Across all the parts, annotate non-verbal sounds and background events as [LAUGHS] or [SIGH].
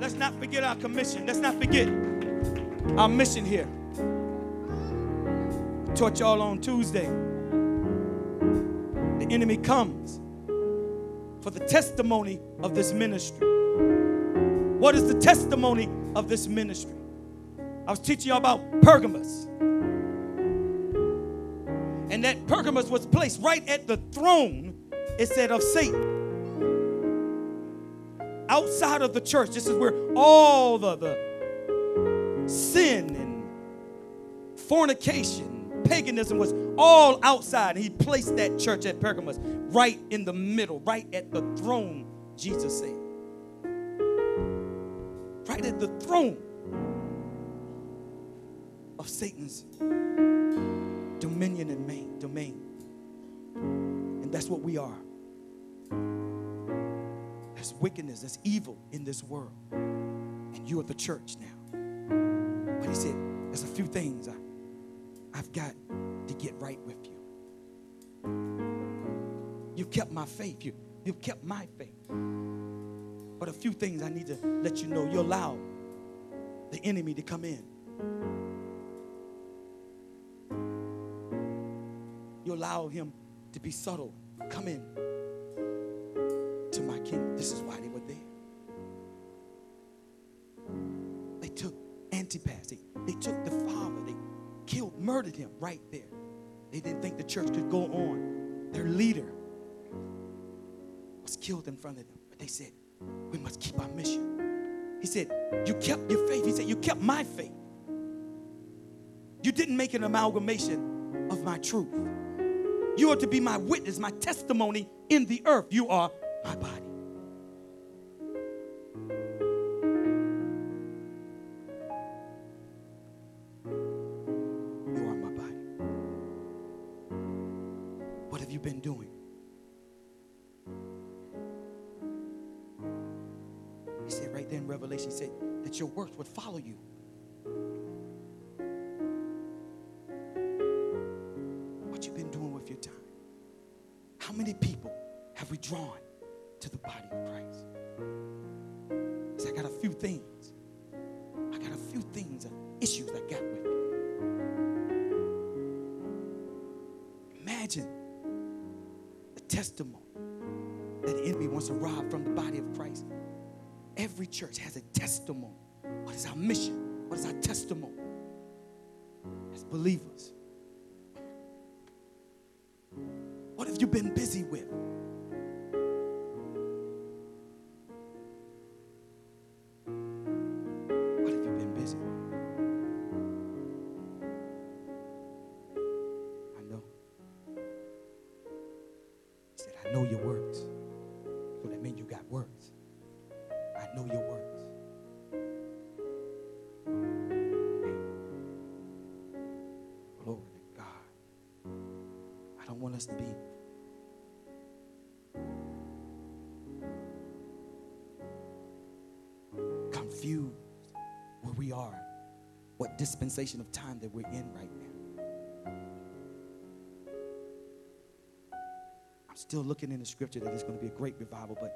Let's not forget our commission. Let's not forget our mission here. Taught y'all on Tuesday. The enemy comes for the testimony of this ministry. What is the testimony of this ministry? I was teaching y'all about Pergamus. And that Pergamus was placed right at the throne, it said, of Satan. Outside of the church, this is where all the, the sin and fornication, paganism was all outside. And he placed that church at Pergamos right in the middle, right at the throne, Jesus said. Right at the throne of Satan's dominion and main, domain. And that's what we are. There's wickedness, there's evil in this world. And you are the church now. But he said, there's a few things I, I've got to get right with you. You've kept my faith. You, you've kept my faith. But a few things I need to let you know. You allow the enemy to come in. You allow him to be subtle, come in This is why they were there. They took Antipas, they, they took the father, they killed, murdered him right there. They didn't think the church could go on. Their leader was killed in front of them. But they said, we must keep our mission. He said, You kept your faith. He said, You kept my faith. You didn't make an amalgamation of my truth. You are to be my witness, my testimony in the earth. You are my body. How many people have we drawn to the body of Christ? Said, I got a few things. I got a few things, uh, issues I got with you. Imagine the testimony that the enemy wants to rob from the body of Christ. Every church has a testimony. What is our mission? What is our testimony? As believers. What have you been busy with? What have you been busy with? I know. He said, I know your works. So that means you got words. I know your words. Glory to God. I don't want us to be dispensation of time that we're in right now. I'm still looking in the scripture that there's going to be a great revival, but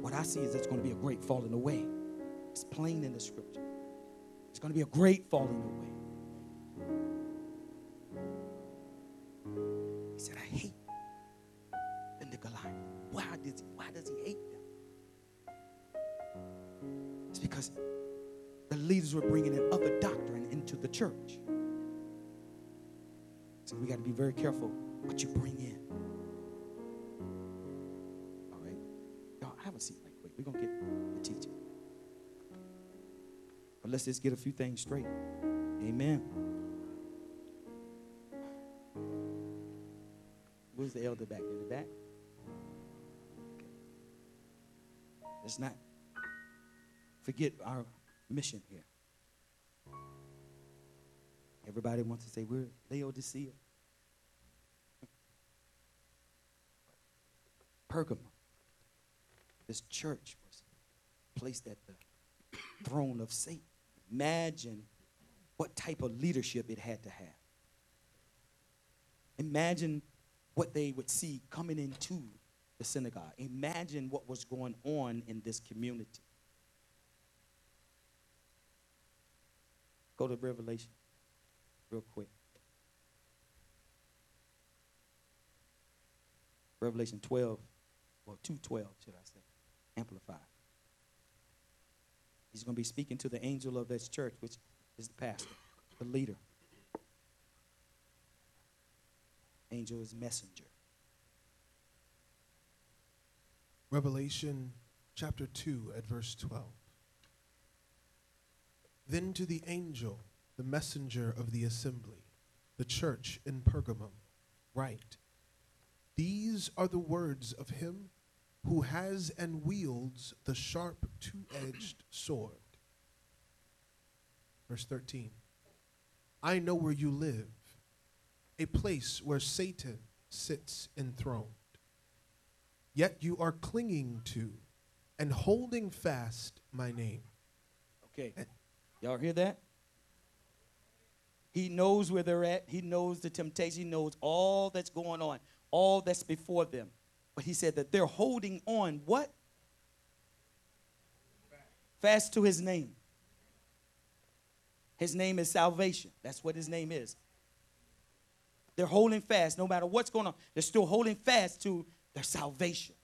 what I see is there's going to be a great falling away. It's plain in the scripture. It's going to be a great falling away. He said, I hate the Goliath. Why does, why does he hate them? It's because the leaders were bringing in other doctrine into the church. So we got to be very careful what you bring in. All right? Y'all, have a seat right quick. We're going to get the teaching. But let's just get a few things straight. Amen. Where's the elder back? In the back? Let's not forget our mission here. Everybody wants to say we're Laodicea. Pergamum. This church was placed at the throne of Satan. Imagine what type of leadership it had to have. Imagine what they would see coming into the synagogue. Imagine what was going on in this community. Go to Revelation real quick. Revelation 12, or 212, should I say, amplified. He's going to be speaking to the angel of this church, which is the pastor, the leader. Angel is messenger. Revelation chapter 2 at verse 12. Then to the angel, the messenger of the assembly, the church in Pergamum, write These are the words of him who has and wields the sharp two edged sword. Verse 13 I know where you live, a place where Satan sits enthroned. Yet you are clinging to and holding fast my name. Okay. Y'all hear that? He knows where they're at. He knows the temptation. He knows all that's going on, all that's before them. But he said that they're holding on what? Fast to his name. His name is salvation. That's what his name is. They're holding fast no matter what's going on. They're still holding fast to their salvation.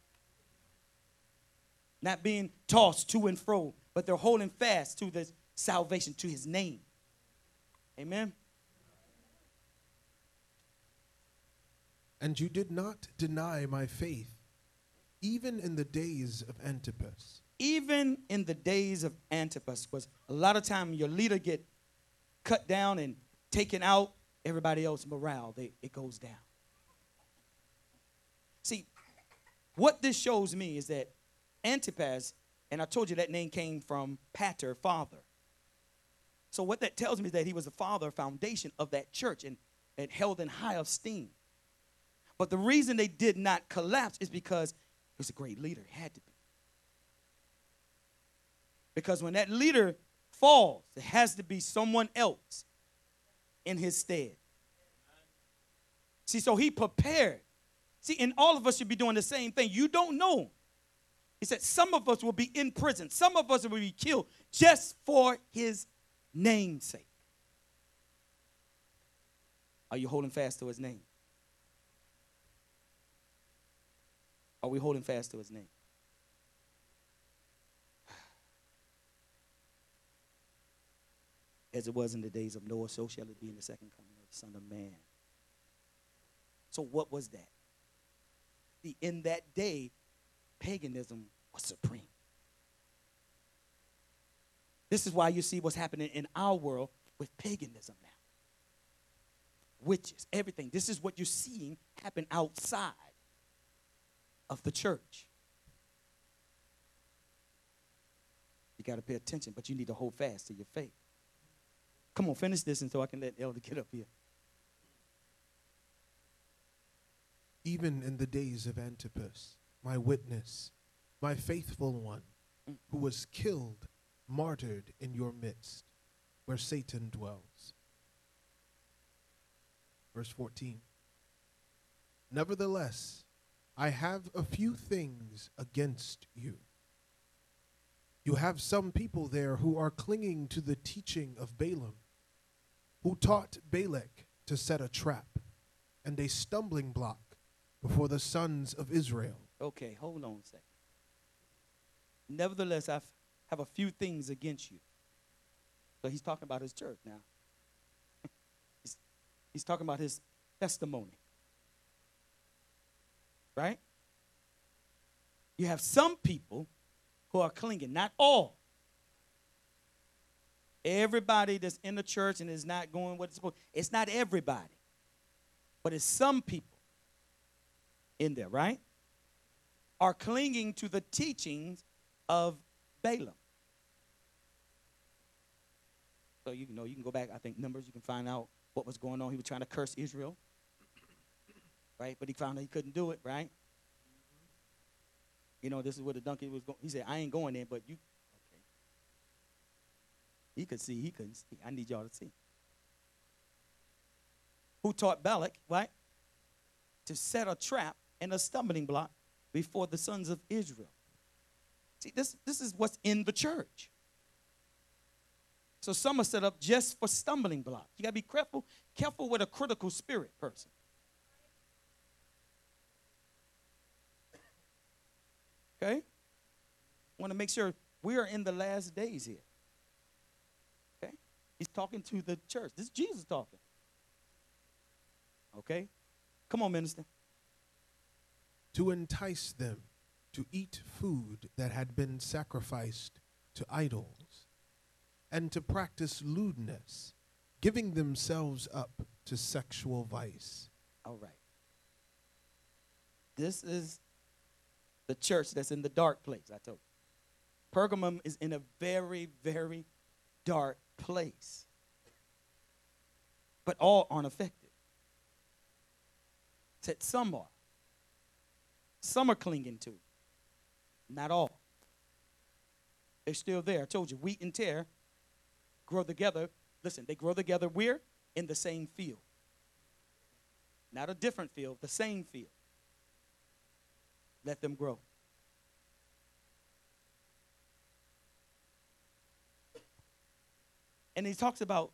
Not being tossed to and fro, but they're holding fast to this salvation, to his name. Amen. And you did not deny my faith, even in the days of Antipas. Even in the days of Antipas, was a lot of time your leader get cut down and taken out, everybody else morale, they, it goes down. See, what this shows me is that Antipas, and I told you that name came from pater, father. So what that tells me is that he was the father foundation of that church and, and held in high esteem. But the reason they did not collapse is because he was a great leader. He had to be. Because when that leader falls, there has to be someone else in his stead. See, so he prepared. See, and all of us should be doing the same thing. You don't know. He said, some of us will be in prison, some of us will be killed just for his name's sake. Are you holding fast to his name? Are we holding fast to his name? As it was in the days of Noah, so shall it be in the second coming of the Son of Man. So, what was that? In that day, paganism was supreme. This is why you see what's happening in our world with paganism now. Witches, everything. This is what you're seeing happen outside of the church. You got to pay attention, but you need to hold fast to your faith. Come on, finish this and so I can let Elder get up here. Even in the days of Antipas, my witness, my faithful one, mm. who was killed, martyred in your midst, where Satan dwells. Verse 14. Nevertheless, I have a few things against you. You have some people there who are clinging to the teaching of Balaam, who taught Balak to set a trap and a stumbling block before the sons of Israel. Okay, hold on a second. Nevertheless, I have a few things against you. So he's talking about his church now. [LAUGHS] he's, he's talking about his testimony. Right? You have some people who are clinging, not all. Everybody that's in the church and is not going what it's supposed. It's not everybody, but it's some people in there, right? Are clinging to the teachings of Balaam. So you know you can go back. I think Numbers. You can find out what was going on. He was trying to curse Israel, [COUGHS] right? But he found out he couldn't do it, right? You know this is where the donkey was going. He said, "I ain't going there, but you." Okay. He could see. He couldn't see. I need y'all to see. Who taught Balak, right? To set a trap and a stumbling block before the sons of Israel. See, this, this is what's in the church. So some are set up just for stumbling blocks. You got to be careful, careful with a critical spirit person. Okay? Want to make sure we are in the last days here. Okay? He's talking to the church. This is Jesus talking. Okay? Come on, minister. To entice them to eat food that had been sacrificed to idols, and to practice lewdness, giving themselves up to sexual vice. All right. This is the church that's in the dark place, I told you. Pergamum is in a very, very dark place. But all aren't affected. Said some are. Some are clinging to. Not all. They're still there. I told you, wheat and tare grow together. Listen, they grow together where? In the same field. Not a different field, the same field. Let them grow. And he talks about,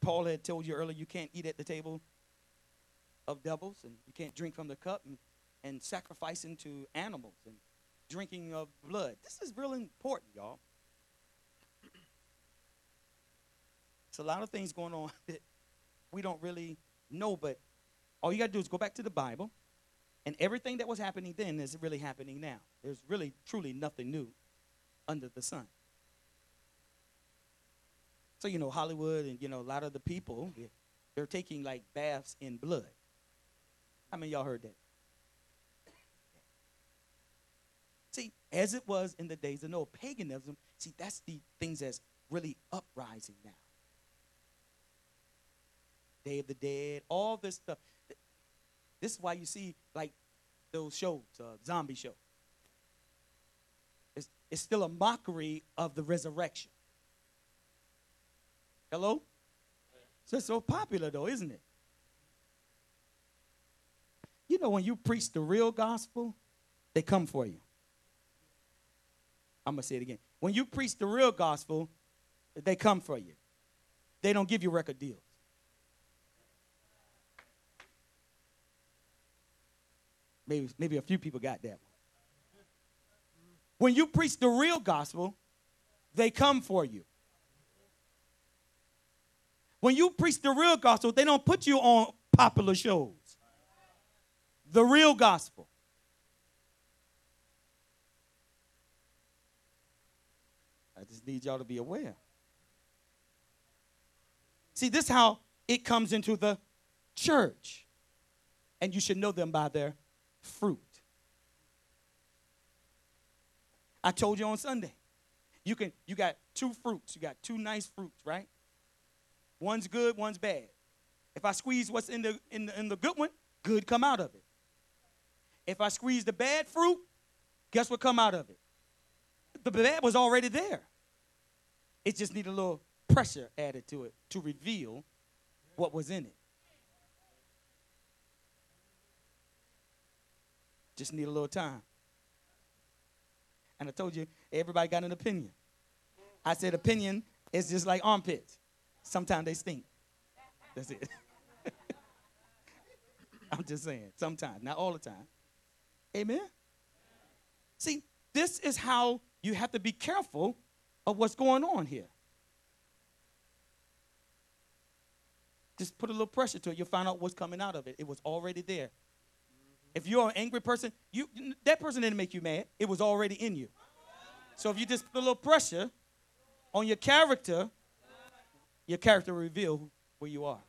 Paul had told you earlier, you can't eat at the table of devils, and you can't drink from the cup, and, and sacrificing to animals, and drinking of blood. This is really important, y'all. It's a lot of things going on [LAUGHS] that we don't really know, but all you got to do is go back to the Bible, and everything that was happening then is really happening now. There's really, truly nothing new under the sun. So, you know, Hollywood and, you know, a lot of the people, they're taking like baths in blood. How many y'all heard that? See, as it was in the days of Noah, paganism, see, that's the things that's really uprising now. Day of the Dead, all this stuff. This is why you see like those shows, uh, zombie shows. It's, it's still a mockery of the resurrection. Hello? So it's so popular though, isn't it? You know, when you preach the real gospel, they come for you. I'm going to say it again. When you preach the real gospel, they come for you. They don't give you record deals. Maybe, maybe a few people got that one. When you preach the real gospel, they come for you. When you preach the real gospel, they don't put you on popular shows. The real gospel. Need y'all to be aware. See, this is how it comes into the church. And you should know them by their fruit. I told you on Sunday. You can you got two fruits. You got two nice fruits, right? One's good, one's bad. If I squeeze what's in the in the, in the good one, good come out of it. If I squeeze the bad fruit, guess what come out of it? The bad was already there. It just needed a little pressure added to it to reveal what was in it. Just need a little time. And I told you, everybody got an opinion. I said, opinion is just like armpits. Sometimes they stink. That's it. [LAUGHS] I'm just saying, sometimes, not all the time. Amen? See, this is how you have to be careful of what's going on here. Just put a little pressure to it. You'll find out what's coming out of it. It was already there. Mm-hmm. If you're an angry person, you that person didn't make you mad. It was already in you. So if you just put a little pressure on your character, your character will reveal where you are.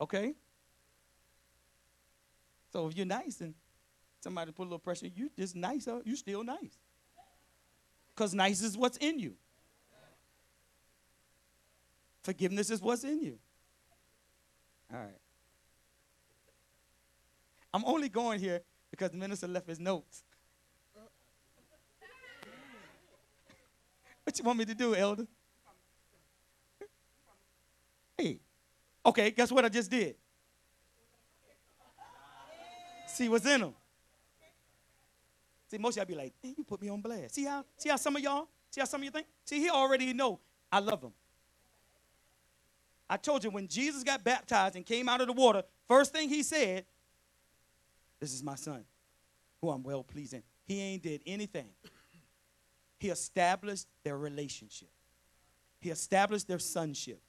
Okay? So if you're nice and somebody put a little pressure, you just nice, you still nice. Because nice is what's in you. Forgiveness is what's in you. All right. I'm only going here because the minister left his notes. what you want me to do, elder? Hey. Okay, guess what I just did? See what's in them. See, most of y'all be like, you put me on blast. See how, see how some of y'all, See how some of you think? See, he already know I love him. I told you when Jesus got baptized and came out of the water, first thing he said, This is my son, who I'm well pleasing. He ain't did anything. He established their relationship. He established their sonship.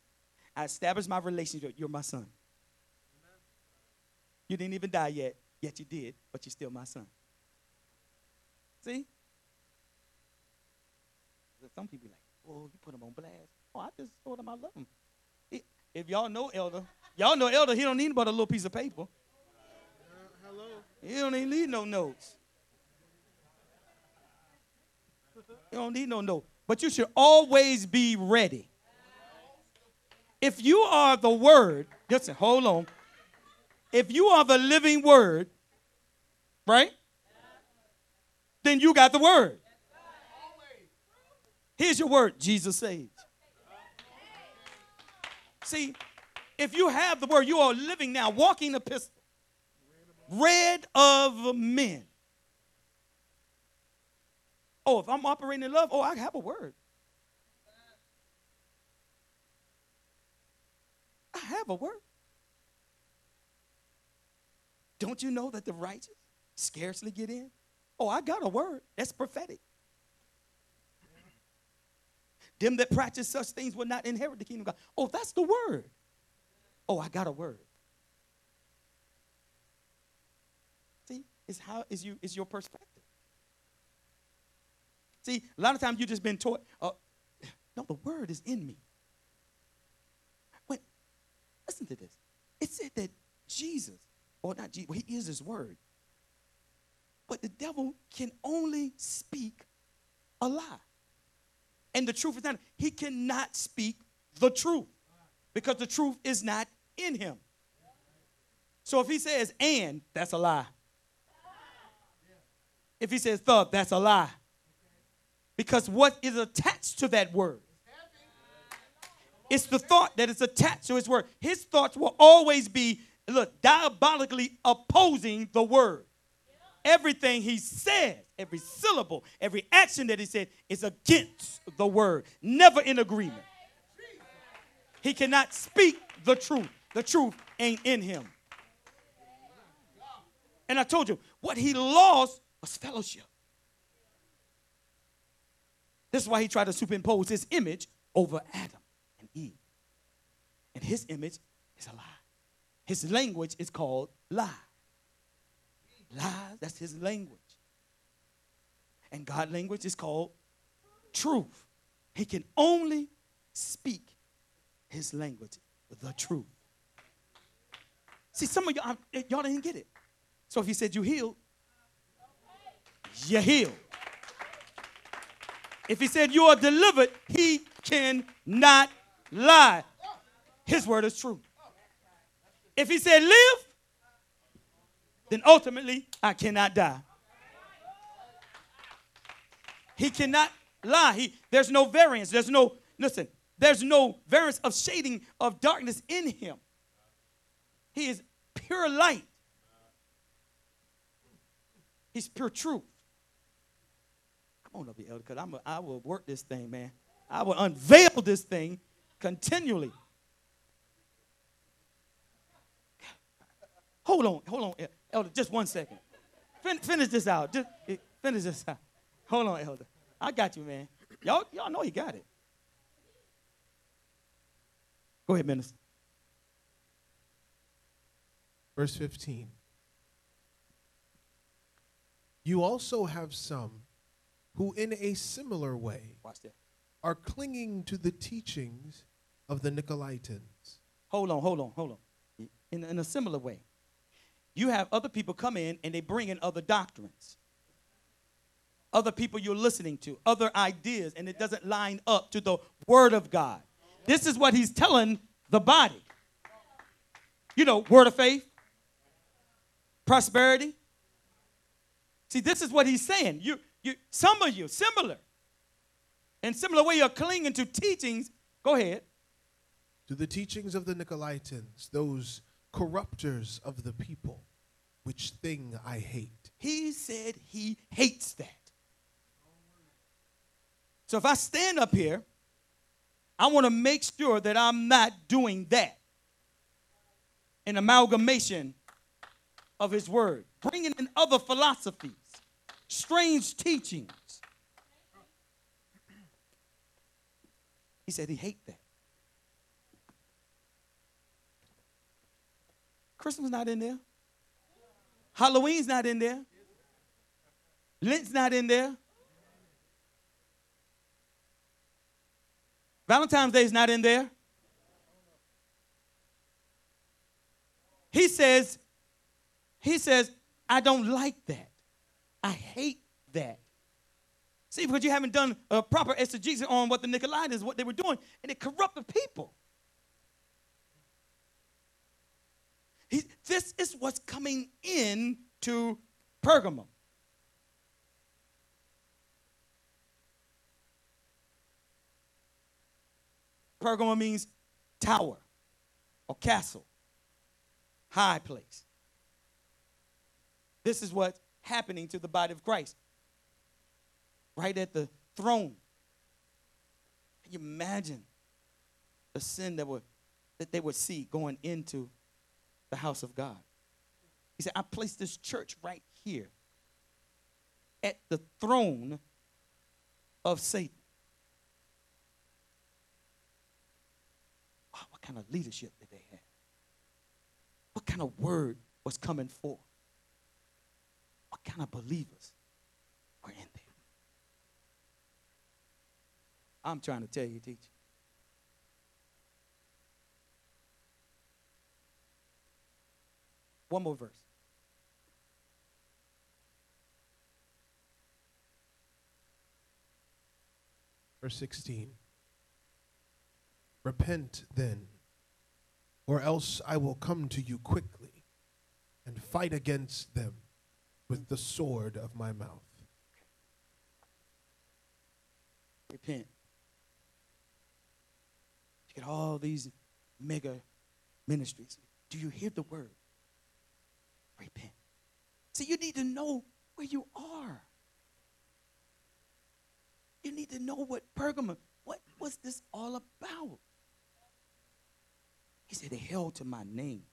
I established my relationship. You're my son. You didn't even die yet, yet you did, but you're still my son. See? Some people be like, oh, you put him on blast. Oh, I just told him I love him. If y'all know Elder, y'all know Elder, he don't need but a little piece of paper. Uh, hello. He don't even need no notes. You don't need no note. But you should always be ready. If you are the word, listen, hold on. If you are the living word, right? Then you got the word. Here's your word Jesus saves. See, if you have the word, you are living now, walking the epistle, read of men. Oh, if I'm operating in love, oh, I have a word. I have a word. Don't you know that the righteous scarcely get in? Oh, I got a word. That's prophetic. Them that practice such things will not inherit the kingdom of God. Oh, that's the word. Oh, I got a word. See, it's how is you is your perspective. See, a lot of times you just been taught, uh, no, the word is in me. Wait, listen to this. It said that Jesus, or not Jesus, well, he is his word. But the devil can only speak a lie. And the truth is not, he cannot speak the truth because the truth is not in him. So if he says and, that's a lie. If he says the, that's a lie. Because what is attached to that word? It's the thought that is attached to his word. His thoughts will always be, look, diabolically opposing the word. Everything he says, every syllable, every action that he said is against the word, never in agreement. He cannot speak the truth. The truth ain't in him. And I told you, what he lost was fellowship. This is why he tried to superimpose his image over Adam and Eve. And his image is a lie. His language is called lie. Lies, that's his language. And God language is called truth. He can only speak his language, the truth. See, some of y'all, eh, y'all didn't get it. So if he said you healed, you healed. If he said you are delivered, he cannot lie. His word is true. If he said live, then ultimately I cannot die. He cannot lie. He, there's no variance. There's no, listen, there's no variance of shading of darkness in him. He is pure light. He's pure truth. Come on up elder, because I will work this thing, man. I will unveil this thing continually. Hold on, hold on, elder, just one second. Fin- finish this out. Just eh, finish this out. Hold on, elder. I got you, man. Y'all, y'all know you got it. Go ahead, minister. Verse 15. You also have some who, in a similar way, are clinging to the teachings of the Nicolaitans. Hold on, hold on, hold on. In, in a similar way, you have other people come in and they bring in other doctrines, other people you're listening to, other ideas, and it doesn't line up to the Word of God. This is what he's telling the body. You know, word of faith, prosperity. See, this is what he's saying. You, you, some of you, similar. In similar way, you're clinging to teachings. Go ahead. To the teachings of the Nicolaitans, those corrupters of the people, which thing I hate. He said he hates that. So if I stand up here, I want to make sure that I'm not doing that. An amalgamation of his word, bringing in other philosophies, strange teachings. He said he hate that. Christmas not in there. Halloween's not in there. Lent's not in there. Valentine's Day is not in there. He says, he says, I don't like that. I hate that. See, because you haven't done a proper exegesis on what the Nicolaitans, what they were doing, and it corrupted people. He, this is what's coming in to Pergamum. Pergamum means tower or castle, high place. This is what's happening to the body of Christ. Right at the throne. Can you imagine the sin that, would, that they would see going into the house of God? He said, I placed this church right here at the throne of Satan. What kind of leadership did they have? What kind of word was coming forth? What kind of believers were in there? I'm trying to tell you, teacher. One more verse. Verse 16. Repent then, or else I will come to you quickly and fight against them with the sword of my mouth. Repent. You get all these mega ministries. Do you hear the word? See, you need to know where you are. You need to know what Pergamum, what was this all about? He said, they held to my name,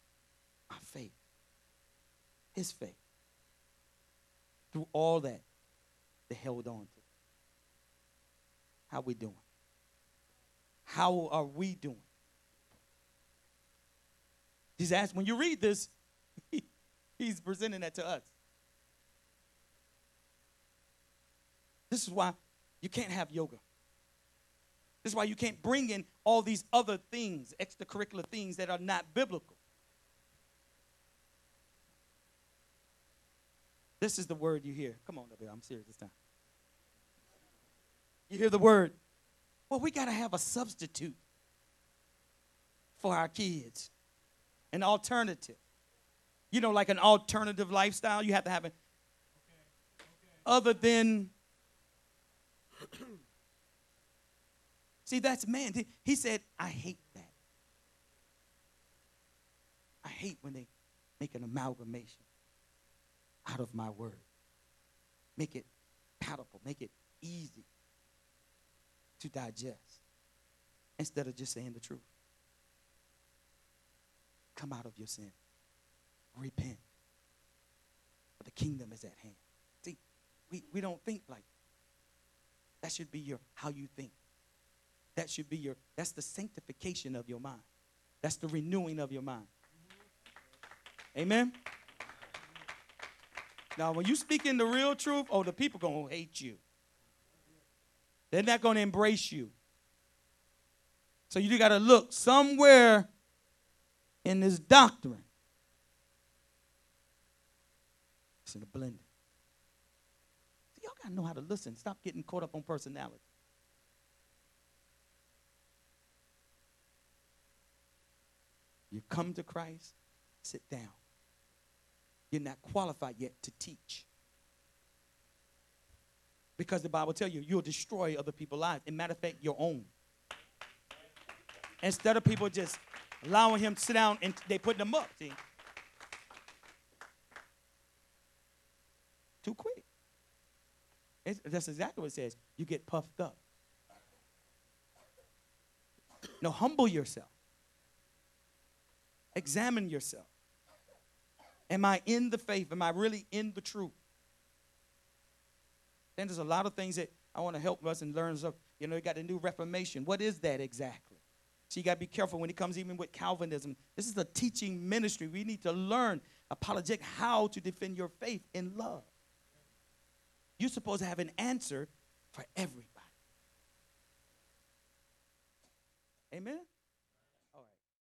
my faith, his faith. Through all that, they held on to. How we doing? How are we doing? He's asked, when you read this, he's presenting that to us. This is why you can't have yoga. This is why you can't bring in all these other things, extracurricular things that are not biblical. This is the word you hear. Come on, W. I'm serious this time. You hear the word. Well, we got to have a substitute for our kids, an alternative. You know, like an alternative lifestyle, you have to have it. Other than, see, that's man. He said, I hate that. I hate when they make an amalgamation out of my word. Make it palatable, make it easy to digest instead of just saying the truth. Come out of your sin. Repent. For the kingdom is at hand. See, we, we don't think like that. that should be your how you think. That should be your that's the sanctification of your mind. That's the renewing of your mind. Amen. Now, when you speak in the real truth, oh, the people gonna hate you. They're not gonna embrace you. So you got to look somewhere in this doctrine. In the blending. See, y'all got to know how to listen. Stop getting caught up on personality. You come to Christ, sit down. You're not qualified yet to teach. Because the Bible tells you you'll destroy other people's lives. And matter of fact, your own. Instead of people just allowing him to sit down and they put them up, see? Too quick. It's, that's exactly what it says. You get puffed up No, humble yourself. Examine yourself. Am I in the faith? Am I really in the truth? Then there's a lot of things that I want to help us and learn. Of, you know, you got the new Reformation. What is that exactly? So you got to be careful when it comes even with Calvinism. This is a teaching ministry. We need to learn apologetic how to defend your faith in love. You're supposed to have an answer for everybody. Amen?